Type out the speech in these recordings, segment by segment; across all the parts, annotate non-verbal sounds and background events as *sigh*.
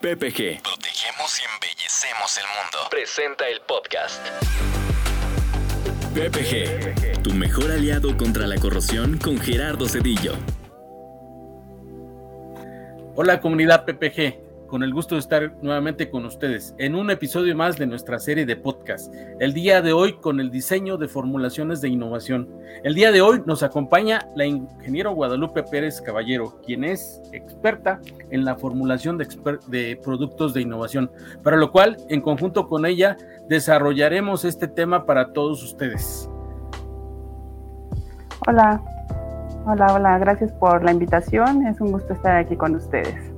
PPG. Protegemos y embellecemos el mundo. Presenta el podcast. PPG. Tu mejor aliado contra la corrosión con Gerardo Cedillo. Hola comunidad PPG con el gusto de estar nuevamente con ustedes en un episodio más de nuestra serie de podcast. El día de hoy con el diseño de formulaciones de innovación. El día de hoy nos acompaña la ingeniero Guadalupe Pérez Caballero, quien es experta en la formulación de, de productos de innovación, para lo cual en conjunto con ella desarrollaremos este tema para todos ustedes. Hola, hola, hola, gracias por la invitación. Es un gusto estar aquí con ustedes.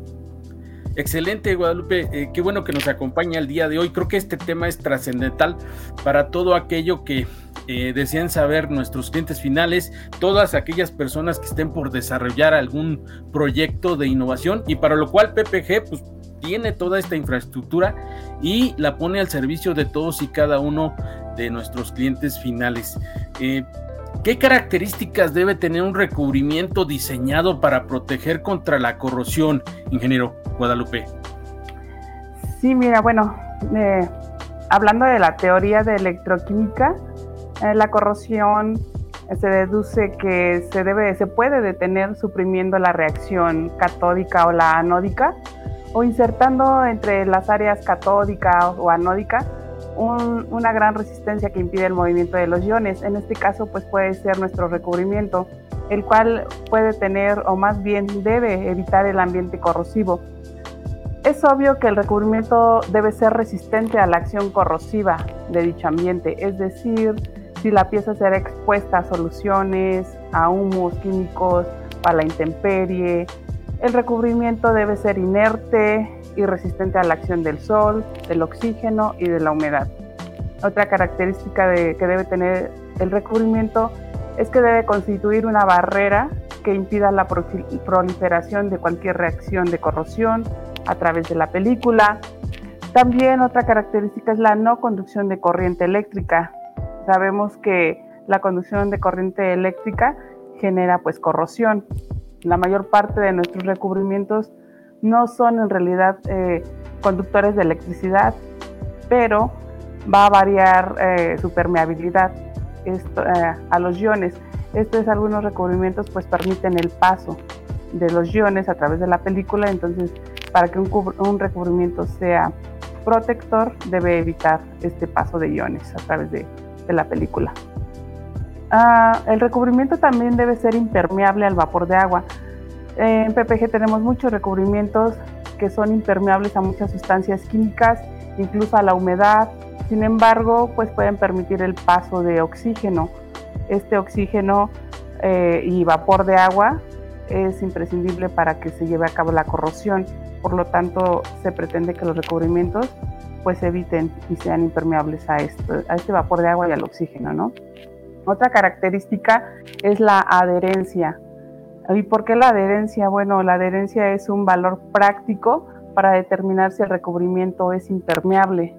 Excelente, Guadalupe. Eh, qué bueno que nos acompaña el día de hoy. Creo que este tema es trascendental para todo aquello que eh, desean saber nuestros clientes finales, todas aquellas personas que estén por desarrollar algún proyecto de innovación y para lo cual PPG pues, tiene toda esta infraestructura y la pone al servicio de todos y cada uno de nuestros clientes finales. Eh, ¿Qué características debe tener un recubrimiento diseñado para proteger contra la corrosión, ingeniero Guadalupe? Sí, mira, bueno, eh, hablando de la teoría de electroquímica, eh, la corrosión se deduce que se debe, se puede detener suprimiendo la reacción catódica o la anódica o insertando entre las áreas catódica o anódica una gran resistencia que impide el movimiento de los iones. En este caso, pues puede ser nuestro recubrimiento, el cual puede tener o más bien debe evitar el ambiente corrosivo. Es obvio que el recubrimiento debe ser resistente a la acción corrosiva de dicho ambiente, es decir, si la pieza será expuesta a soluciones, a humos químicos, a la intemperie, el recubrimiento debe ser inerte, y resistente a la acción del sol, del oxígeno y de la humedad. Otra característica que debe tener el recubrimiento es que debe constituir una barrera que impida la proliferación de cualquier reacción de corrosión a través de la película. También otra característica es la no conducción de corriente eléctrica. Sabemos que la conducción de corriente eléctrica genera pues corrosión. La mayor parte de nuestros recubrimientos no son en realidad eh, conductores de electricidad, pero va a variar eh, su permeabilidad eh, a los iones. Estos algunos recubrimientos pues permiten el paso de los iones a través de la película, entonces para que un, recubrimiento sea protector debe evitar este paso de iones a través de, la película. Ah, el recubrimiento también debe ser impermeable al vapor de agua. En PPG tenemos muchos recubrimientos que son impermeables a muchas sustancias químicas, incluso a la humedad. Sin embargo, pues pueden permitir el paso de oxígeno. Este oxígeno eh, y vapor de agua es imprescindible para que se lleve a cabo la corrosión. Por lo tanto, se pretende que los recubrimientos pues eviten y sean impermeables a, esto, a este vapor de agua y al oxígeno, ¿no? Otra característica es la adherencia. ¿Y por qué la adherencia? Bueno, la adherencia es un valor práctico para determinar si el recubrimiento es impermeable.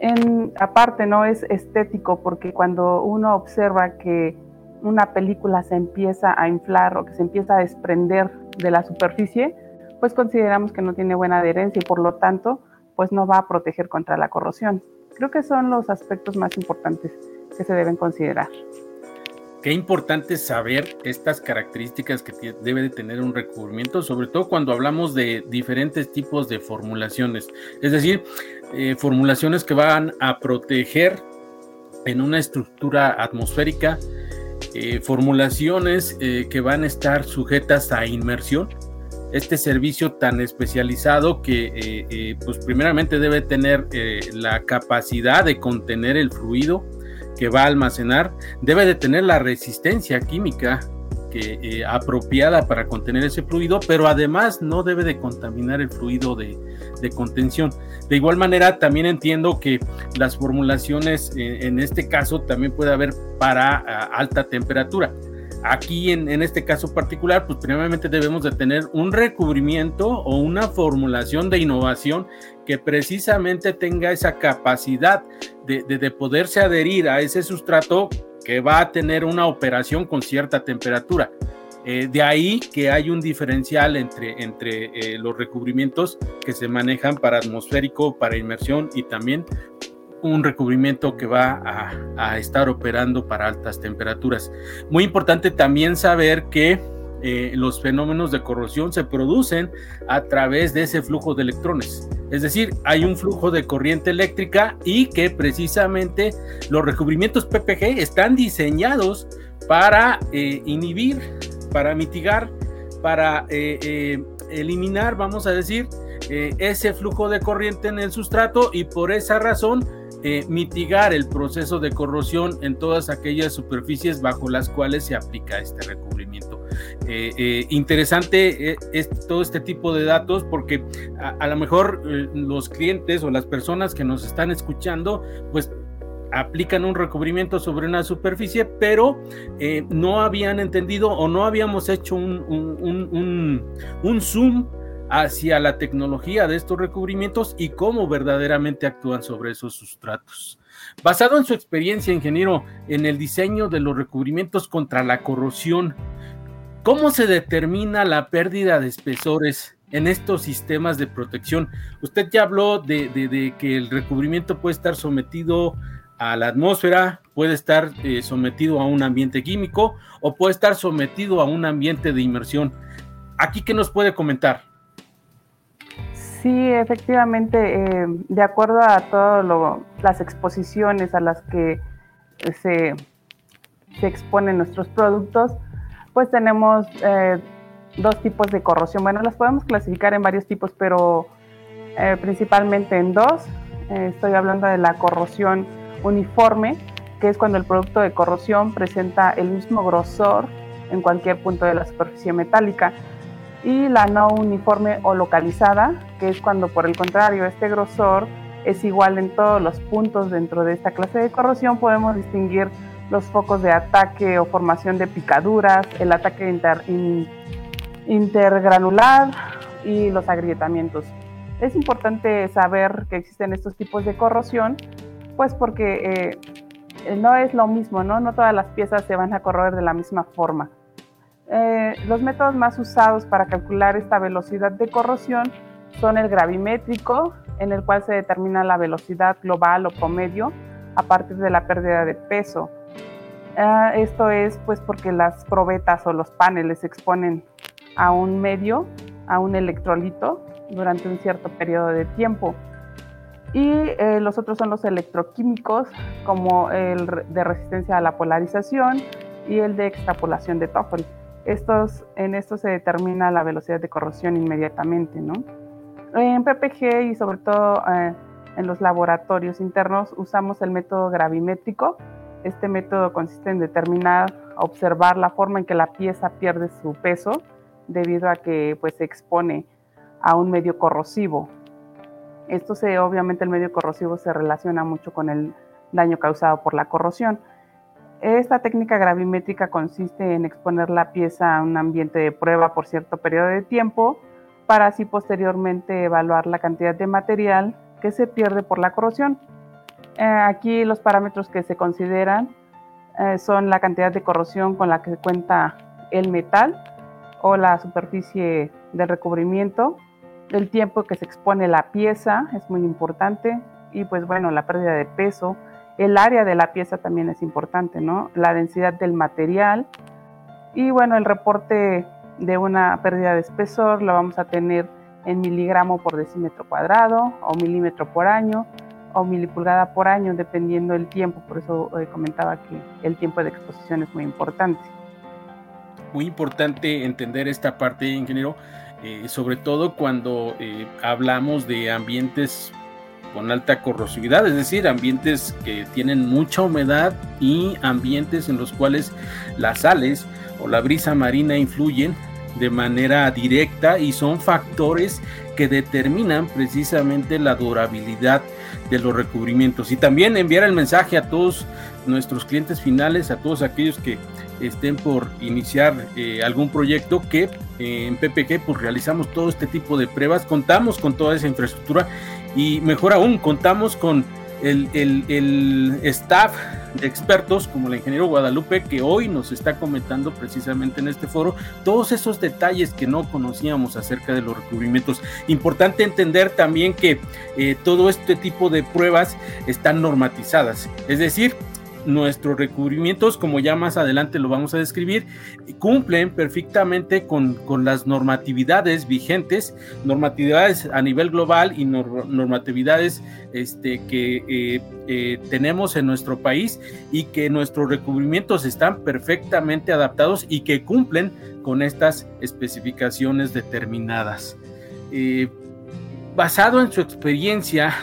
En, aparte, no es estético porque cuando uno observa que una película se empieza a inflar o que se empieza a desprender de la superficie, pues consideramos que no tiene buena adherencia y por lo tanto, pues no va a proteger contra la corrosión. Creo que son los aspectos más importantes que se deben considerar. Qué importante saber estas características que debe de tener un recubrimiento, sobre todo cuando hablamos de diferentes tipos de formulaciones. Es decir, eh, formulaciones que van a proteger en una estructura atmosférica, eh, formulaciones eh, que van a estar sujetas a inmersión. Este servicio tan especializado que, pues primeramente debe tener la capacidad de contener el fluido, que va a almacenar debe de tener la resistencia química que, eh, apropiada para contener ese fluido, pero además no debe de contaminar el fluido de, contención. De igual manera, también entiendo que las formulaciones, eh, en este caso, también puede haber para alta temperatura. Aquí en, en, este caso particular, pues primeramente debemos de tener un recubrimiento o una formulación de innovación que precisamente tenga esa capacidad de, de, poderse adherir a ese sustrato que va a tener una operación con cierta temperatura. Eh, de ahí que hay un diferencial entre, entre eh, los recubrimientos que se manejan para atmosférico, para inmersión y también un recubrimiento que va a, estar operando para altas temperaturas. Muy importante también saber que eh, los fenómenos de corrosión se producen a través de ese flujo de electrones. Es decir, hay un flujo de corriente eléctrica y que precisamente los recubrimientos PPG están diseñados para eh, inhibir, para mitigar, para eh, eliminar, vamos a decir, ese flujo de corriente en el sustrato y por esa razón mitigar el proceso de corrosión en todas aquellas superficies bajo las cuales se aplica este recubrimiento. Eh, eh, interesante eh, todo este tipo de datos porque a, lo mejor los clientes o las personas que nos están escuchando, pues aplican un recubrimiento sobre una superficie, pero no habían entendido o no habíamos hecho un, zoom hacia la tecnología de estos recubrimientos y cómo verdaderamente actúan sobre esos sustratos. Basado en su experiencia, ingeniero, en el diseño de los recubrimientos contra la corrosión, ¿Cómo se determina la pérdida de espesores en estos sistemas de protección? Usted ya habló de, que el recubrimiento puede estar sometido a la atmósfera, puede estar eh, sometido a un ambiente químico o puede estar sometido a un ambiente de inmersión. ¿Aquí qué nos puede comentar? Sí, efectivamente, eh, de acuerdo a todas las exposiciones a las que se, se exponen nuestros productos, pues tenemos eh, dos tipos de corrosión. Bueno, las podemos clasificar en varios tipos, pero eh, principalmente en dos. Eh, estoy hablando de la corrosión uniforme, que es cuando el producto de corrosión presenta el mismo grosor en cualquier punto de la superficie metálica. Y la no uniforme o localizada, que es cuando por el contrario este grosor es igual en todos los puntos dentro de esta clase de corrosión, podemos distinguir los focos de ataque o formación de picaduras, el ataque intergranular y los agrietamientos. Es importante saber que existen estos tipos de corrosión, pues porque eh, no es lo mismo, ¿no? No todas las piezas se van a corroer de la misma forma. Eh, los métodos más usados para calcular esta velocidad de corrosión son el gravimétrico, en el cual se determina la velocidad global o promedio a partir de la pérdida de peso Ah, esto es pues porque las probetas o los paneles se exponen a un medio, a un electrolito durante un cierto periodo de tiempo. Y eh, los otros son los electroquímicos, como el de resistencia a la polarización y el de extrapolación de Toffel. Estos, en esto se determina la velocidad de corrosión inmediatamente. ¿no? En PPG y sobre todo eh, en los laboratorios internos usamos el método gravimétrico, este método consiste en determinar, observar la forma en que la pieza pierde su peso debido a que pues, se expone a un medio corrosivo. Esto se, obviamente el medio corrosivo se relaciona mucho con el daño causado por la corrosión. Esta técnica gravimétrica consiste en exponer la pieza a un ambiente de prueba por cierto periodo de tiempo para así posteriormente evaluar la cantidad de material que se pierde por la corrosión. Eh, aquí los parámetros que se consideran eh, son la cantidad de corrosión con la que cuenta el metal o la superficie de recubrimiento, el tiempo que se expone la pieza es muy importante y pues bueno, la pérdida de peso, el área de la pieza también es importante, ¿no? La densidad del material y bueno, el reporte de una pérdida de espesor lo vamos a tener en miligramo por decímetro cuadrado o milímetro por año o milipulgada por año, dependiendo del tiempo. Por eso eh, comentaba que el tiempo de exposición es muy importante. Muy importante entender esta parte, ingeniero, eh, sobre todo cuando eh, hablamos de ambientes con alta corrosividad, es decir, ambientes que tienen mucha humedad y ambientes en los cuales las sales o la brisa marina influyen de manera directa y son factores que determinan precisamente la durabilidad de los recubrimientos. Y también enviar el mensaje a todos nuestros clientes finales, a todos aquellos que estén por iniciar eh, algún proyecto que eh, en PPG pues realizamos todo este tipo de pruebas, contamos con toda esa infraestructura y mejor aún, contamos con el, el, staff de expertos como el ingeniero Guadalupe que hoy nos está comentando precisamente en este foro todos esos detalles que no conocíamos acerca de los recubrimientos. Importante entender también que eh, todo este tipo de pruebas están normatizadas, es decir, nuestros recubrimientos, como ya más adelante lo vamos a describir, cumplen perfectamente con, las normatividades vigentes, normatividades a nivel global y normatividades este, que eh, eh, tenemos en nuestro país y que nuestros recubrimientos están perfectamente adaptados y que cumplen con estas especificaciones determinadas. Eh, basado en su experiencia,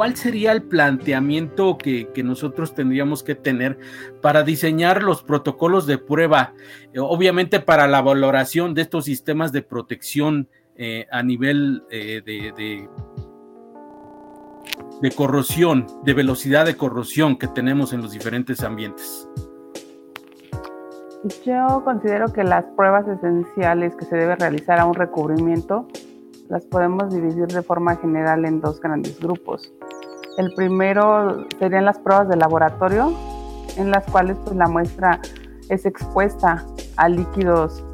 ¿cuál sería el planteamiento que, nosotros tendríamos que tener para diseñar los protocolos de prueba? Eh, obviamente para la valoración de estos sistemas de protección eh, a nivel eh, de, de corrosión, de velocidad de corrosión que tenemos en los diferentes ambientes. Yo considero que las pruebas esenciales que se debe realizar a un recubrimiento las podemos dividir de forma general en dos grandes grupos. El primero serían las pruebas de laboratorio, en las cuales pues, la muestra es expuesta a líquidos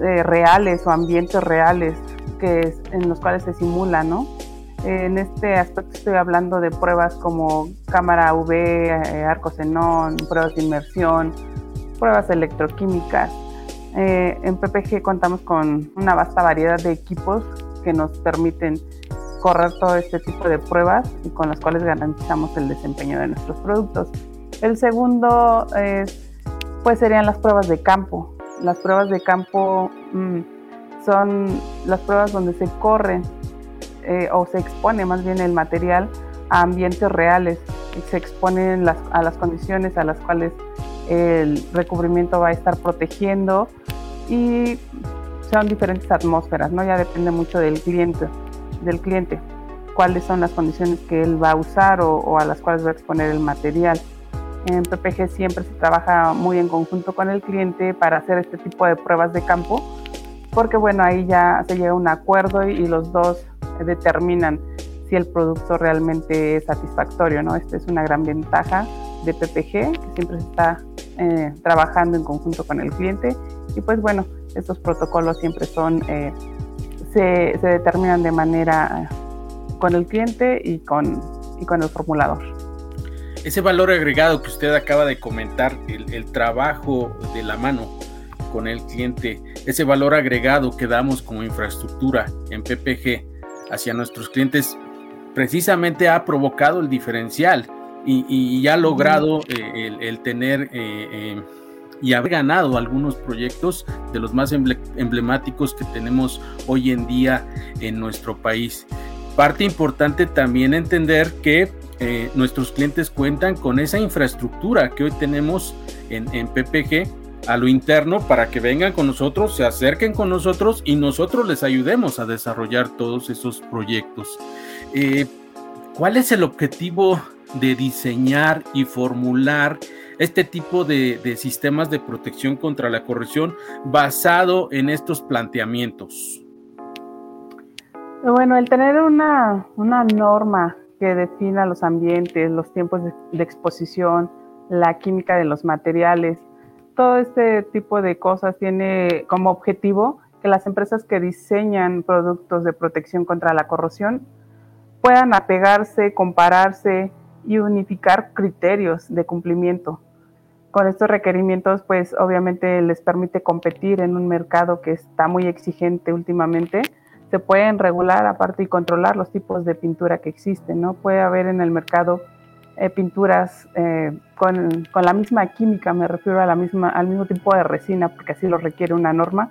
eh, reales o ambientes reales que en los cuales se simula, ¿no? En este aspecto estoy hablando de pruebas como cámara UV, eh, arco xenón, pruebas de inmersión, pruebas electroquímicas. Eh, en PPG contamos con una vasta variedad de equipos que nos permiten correr todo este tipo de pruebas y con las cuales garantizamos el desempeño de nuestros productos. El segundo pues serían las pruebas de campo. Las pruebas de campo mm, son las pruebas donde se corre eh, o se expone más bien el material a ambientes reales se exponen a las condiciones a las cuales el recubrimiento va a estar protegiendo y son diferentes atmósferas, ¿no? Ya depende mucho del cliente, del cliente, cuáles son las condiciones que él va a usar o, a las cuales va a exponer el material. En PPG siempre se trabaja muy en conjunto con el cliente para hacer este tipo de pruebas de campo, porque bueno, ahí ya se llega a un acuerdo y, los dos determinan si el producto realmente es satisfactorio, ¿no? Esta es una gran ventaja de PPG, que siempre se está eh, trabajando en conjunto con el cliente. Y pues bueno, estos protocolos siempre son, eh, se, determinan de manera eh, con el cliente y con, y con el formulador. Ese valor agregado que usted acaba de comentar, el, el trabajo de la mano con el cliente, ese valor agregado que damos como infraestructura en PPG hacia nuestros clientes, precisamente ha provocado el diferencial y, ha logrado eh, el, tener y haber ganado algunos proyectos de los más emblemáticos que tenemos hoy en día en nuestro país. Parte importante también entender que eh, nuestros clientes cuentan con esa infraestructura que hoy tenemos en, PPG a lo interno para que vengan con nosotros, se acerquen con nosotros y nosotros les ayudemos a desarrollar todos esos proyectos. Eh, ¿Cuál es el objetivo de diseñar y formular este tipo de, sistemas de protección contra la corrosión basado en estos planteamientos? Bueno, el tener una, norma que defina los ambientes, los tiempos de, exposición, la química de los materiales, todo este tipo de cosas tiene como objetivo que las empresas que diseñan productos de protección contra la corrosión puedan apegarse, compararse y unificar criterios de cumplimiento. Con estos requerimientos, pues obviamente les permite competir en un mercado que está muy exigente últimamente. Se pueden regular aparte y controlar los tipos de pintura que existen, ¿no? Puede haber en el mercado eh, pinturas eh, con, con, la misma química, me refiero a la misma, al mismo tipo de resina, porque así lo requiere una norma,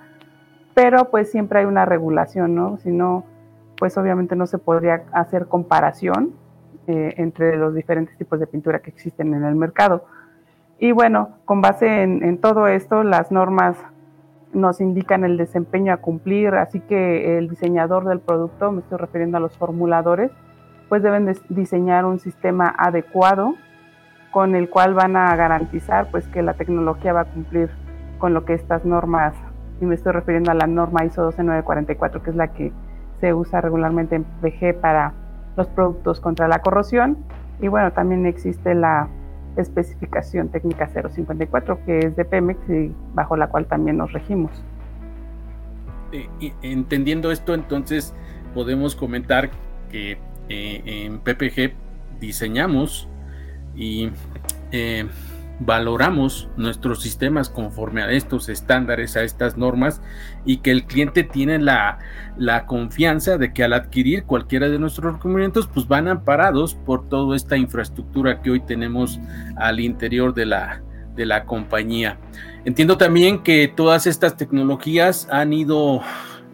pero pues siempre hay una regulación, ¿no? Si no, pues obviamente no se podría hacer comparación eh, entre los diferentes tipos de pintura que existen en el mercado. Y bueno, con base en, todo esto, las normas nos indican el desempeño a cumplir, así que el diseñador del producto, me estoy refiriendo a los formuladores, pues deben diseñar un sistema adecuado con el cual van a garantizar pues que la tecnología va a cumplir con lo que estas normas, y me estoy refiriendo a la norma ISO 12944, que es la que se usa regularmente en PG para los productos contra la corrosión, Y bueno, también existe la especificación técnica 054 que es de Pemex y bajo la cual también nos regimos. entendiendo esto, entonces podemos comentar que eh, en PPG diseñamos y eh, valoramos nuestros sistemas conforme a estos estándares, a estas normas, y que el cliente tiene la, confianza de que al adquirir cualquiera de nuestros requerimientos, pues van amparados por toda esta infraestructura que hoy tenemos al interior de la, de la compañía. Entiendo también que todas estas tecnologías han ido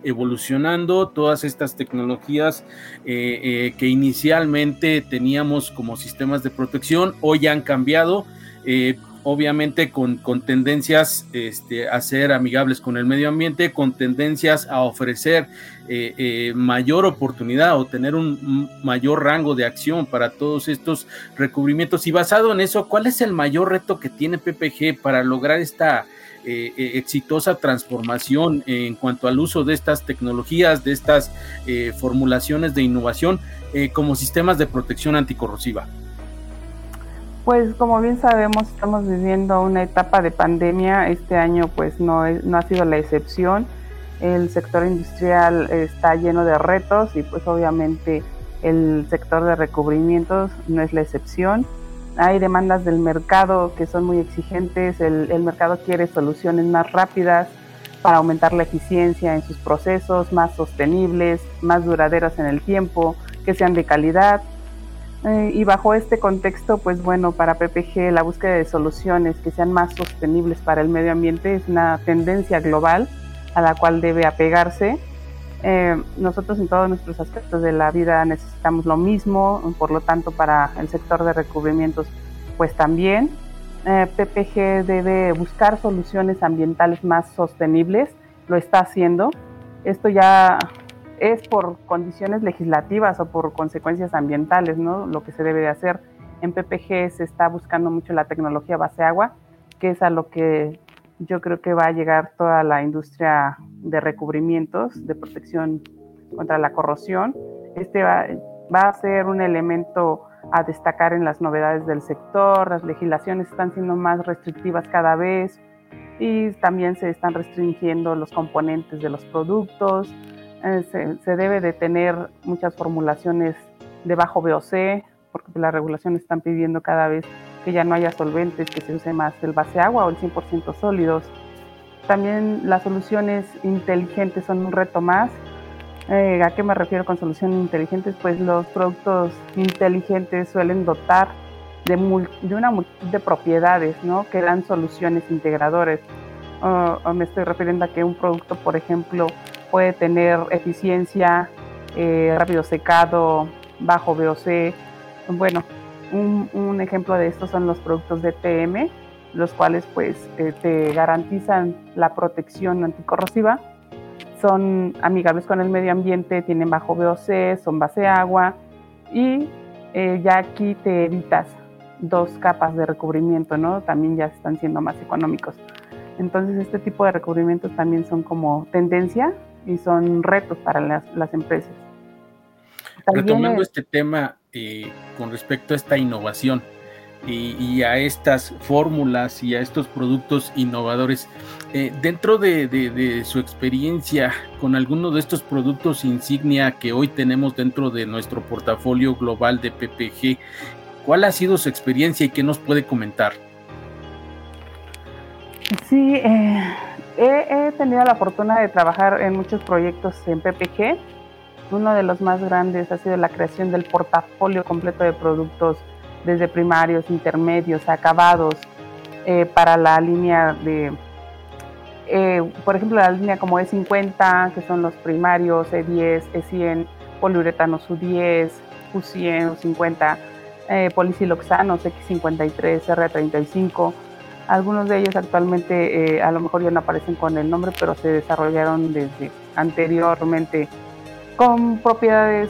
evolucionando todas estas tecnologías eh, eh, que inicialmente teníamos como sistemas de protección, hoy han cambiado eh, obviamente con, tendencias este, a ser amigables con el medio ambiente, con tendencias a ofrecer eh, eh, mayor oportunidad o tener un mayor rango de acción para todos estos recubrimientos. Y basado en eso, ¿cuál es el mayor reto que tiene PPG para lograr esta exitosa transformación en cuanto al uso de estas tecnologías, de estas formulaciones de innovación como sistemas de protección anticorrosiva? Pues como bien sabemos, estamos viviendo una etapa de pandemia. Este año pues no, no ha sido la excepción. El sector industrial está lleno de retos y pues obviamente el sector de recubrimientos no es la excepción. Hay demandas del mercado que son muy exigentes. El, el mercado quiere soluciones más rápidas para aumentar la eficiencia en sus procesos, más sostenibles, más duraderas en el tiempo, que sean de calidad eh, y bajo este contexto, pues bueno, para PPG la búsqueda de soluciones que sean más sostenibles para el medio ambiente es una tendencia global a la cual debe apegarse. Eh, nosotros en todos nuestros aspectos de la vida necesitamos lo mismo, por lo tanto para el sector de recubrimientos pues también. Eh, PPG debe buscar soluciones ambientales más sostenibles, lo está haciendo. Esto ya es por condiciones legislativas o por consecuencias ambientales, ¿no? Lo que se debe de hacer. En PPG se está buscando mucho la tecnología base agua, que es a lo que yo creo que va a llegar toda la industria de recubrimientos, de protección contra la corrosión. Este va, va a ser un elemento a destacar en las novedades del sector. Las legislaciones están siendo más restrictivas cada vez y también se están restringiendo los componentes de los productos eh, se, debe de tener muchas formulaciones de bajo VOC, porque las regulaciones están pidiendo cada vez que ya no haya solventes, que se use más el base agua o el 100% sólidos. También las soluciones inteligentes son un reto más. Eh, ¿A qué me refiero con soluciones inteligentes? Pues los productos inteligentes suelen dotar de, una multitud de propiedades ¿no? que dan soluciones integradoras. o me estoy refiriendo a que un producto, por ejemplo, puede tener eficiencia, eh, rápido secado, bajo VOC. Bueno, un, ejemplo de esto son los productos de TM, los cuales pues eh, te garantizan la protección anticorrosiva, son amigables con el medio ambiente, tienen bajo VOC, son base agua y eh, ya aquí te evitas dos capas de recubrimiento, ¿no? También ya están siendo más económicos. Entonces este tipo de recubrimientos también son como tendencia y son retos para las, empresas. Retomando este tema eh, con respecto a esta innovación y, a estas fórmulas y a estos productos innovadores, eh, dentro de, su experiencia con alguno de estos productos insignia que hoy tenemos dentro de nuestro portafolio global de PPG, ¿cuál ha sido su experiencia y qué nos puede comentar? Sí, eh, he, tenido la fortuna de trabajar en muchos proyectos en PPG. Uno de los más grandes ha sido la creación del portafolio completo de productos desde primarios, intermedios, acabados, eh, para la línea de, eh, por ejemplo, la línea como E50, que son los primarios, E10, E100, poliuretanos U10, U100, U50, eh, polisiloxanos X53, R35 algunos de ellos actualmente eh, a lo mejor ya no aparecen con el nombre, pero se desarrollaron desde anteriormente con propiedades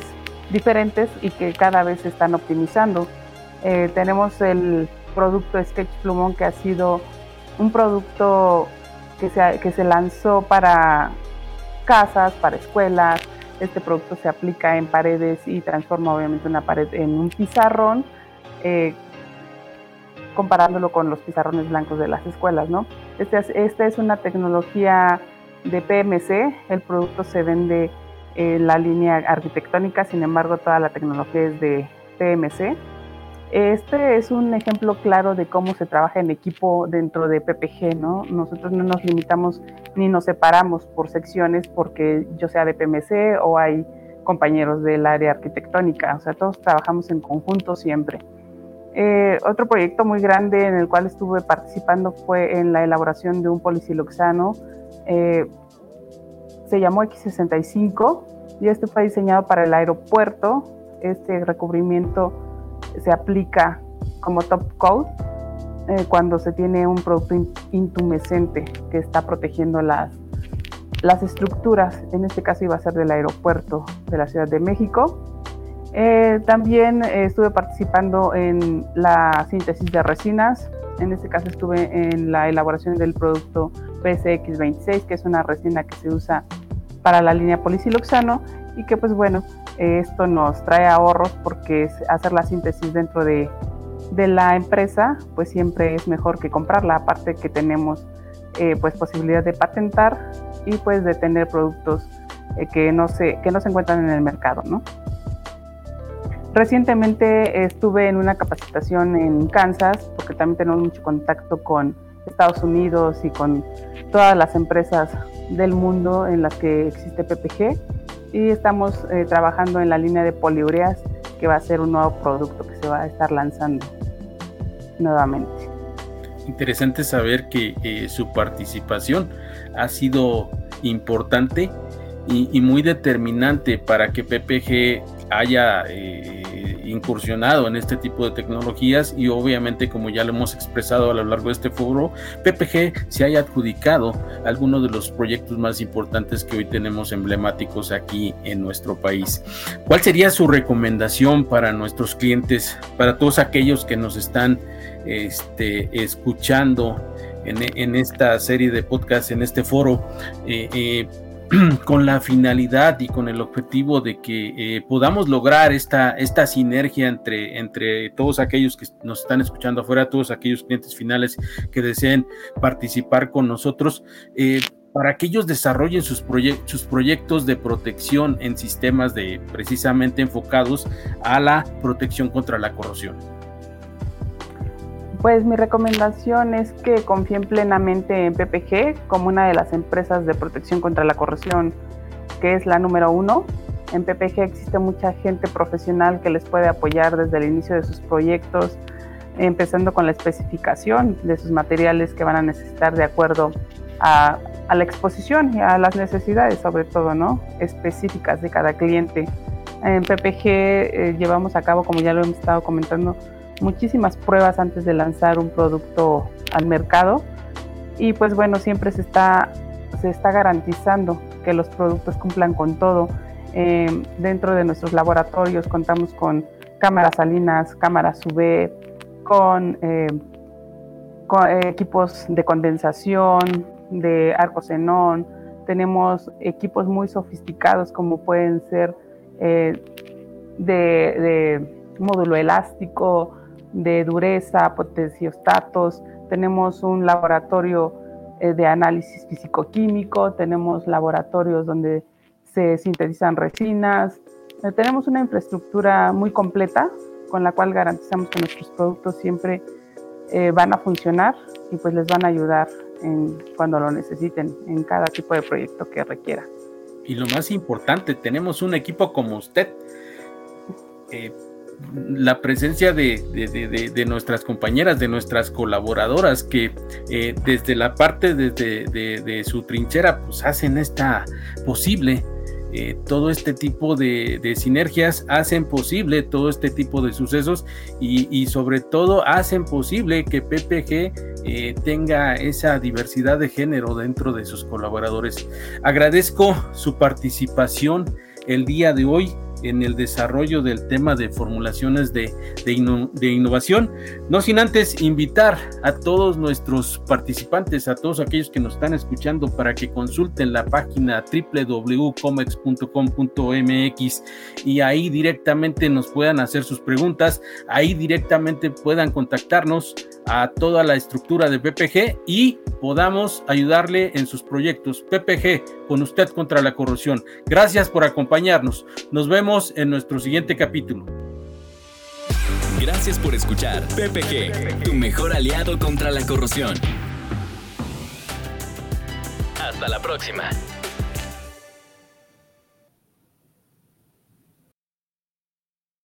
diferentes y que cada vez se están optimizando. Eh, tenemos el producto Sketch Plumón que ha sido un producto que se, que se lanzó para casas, para escuelas. Este producto se aplica en paredes y transforma obviamente una pared en un pizarrón eh, comparándolo con los pizarrones blancos de las escuelas, ¿no? Esta es, esta es una tecnología de PMC, el producto se vende en la línea arquitectónica, sin embargo toda la tecnología es de PMC. Este es un ejemplo claro de cómo se trabaja en equipo dentro de PPG, ¿no? Nosotros no nos limitamos ni nos separamos por secciones porque yo sea de PMC o hay compañeros del área arquitectónica, o sea, todos trabajamos en conjunto siempre. Eh, otro proyecto muy grande en el cual estuve participando fue en la elaboración de un polisiloxano, eh, se llamó X65 y este fue diseñado para el aeropuerto. Este recubrimiento se aplica como top coat eh, cuando se tiene un producto intumescente que está protegiendo las, las estructuras. En este caso iba a ser del aeropuerto de la Ciudad de México. Eh, también estuve participando en la síntesis de resinas. En este caso estuve en la elaboración del producto PSX26, que es una resina que se usa para la línea polisiloxano y que pues bueno, esto nos trae ahorros porque hacer la síntesis dentro de, la empresa pues siempre es mejor que comprarla, aparte que tenemos eh, pues posibilidad de patentar y pues de tener productos eh, que, no se, que no se encuentran en el mercado, ¿no? Recientemente estuve en una capacitación en Kansas porque también tenemos mucho contacto con Estados Unidos y con todas las empresas del mundo en las que existe PPG y estamos eh, trabajando en la línea de poliureas que va a ser un nuevo producto que se va a estar lanzando nuevamente. Interesante saber que su participación ha sido importante y, muy determinante para que PPG haya eh, incursionado en este tipo de tecnologías y obviamente como ya lo hemos expresado a lo largo de este foro, PPG se haya adjudicado algunos de los proyectos más importantes que hoy tenemos emblemáticos aquí en nuestro país. ¿Cuál sería su recomendación para nuestros clientes, para todos aquellos que nos están este, escuchando en, esta serie de podcasts, en este foro? Eh, eh, *clears throat* con la finalidad y con el objetivo de que eh, podamos lograr esta, esta sinergia entre, entre todos aquellos que nos están escuchando afuera, todos aquellos clientes finales que deseen participar con nosotros. Eh, para que ellos desarrollen sus, sus proyectos de protección en sistemas de precisamente enfocados a la protección contra la corrosión. Pues mi recomendación es que confíen plenamente en PPG como una de las empresas de protección contra la corrosión, que es la número uno. En PPG existe mucha gente profesional que les puede apoyar desde el inicio de sus proyectos, empezando con la especificación de sus materiales que van a necesitar de acuerdo a, la exposición y a las necesidades, sobre todo, ¿no? Específicas de cada cliente. En PPG eh, llevamos a cabo, como ya lo hemos estado comentando, muchísimas pruebas antes de lanzar un producto al mercado y pues bueno, siempre se está, se está garantizando que los productos cumplan con todo. Eh, dentro de nuestros laboratorios contamos con cámaras salinas, cámaras UV, con, eh, con equipos de condensación, de arco xenón, tenemos equipos muy sofisticados como pueden ser eh, de módulo elástico, de dureza, potenciostatos, tenemos un laboratorio eh, de análisis físico-químico, tenemos laboratorios donde se sintetizan resinas, eh, tenemos una infraestructura muy completa con la cual garantizamos que nuestros productos siempre eh, van a funcionar y pues les van a ayudar cuando lo necesiten en cada tipo de proyecto que requiera. Y lo más importante, tenemos un equipo como usted la presencia de, nuestras compañeras, de nuestras colaboradoras que eh, desde la parte de, su trinchera pues hacen esta posible. Eh, todo este tipo de, sinergias hacen posible todo este tipo de sucesos y, sobre todo hacen posible que PPG eh, tenga esa diversidad de género dentro de sus colaboradores. Agradezco su participación el día de hoy en el desarrollo del tema de formulaciones de, de, innovación. No sin antes invitar a todos nuestros participantes, a todos aquellos que nos están escuchando para que consulten la página www.comex.com.mx y ahí directamente nos puedan hacer sus preguntas, ahí directamente puedan contactarnos a toda la estructura de PPG y podamos ayudarle en sus proyectos. PPG, con usted contra la corrupción. Gracias por acompañarnos. Nos en nuestro siguiente capítulo. Gracias por escuchar PPG, tu mejor aliado contra la corrupción. Hasta la próxima.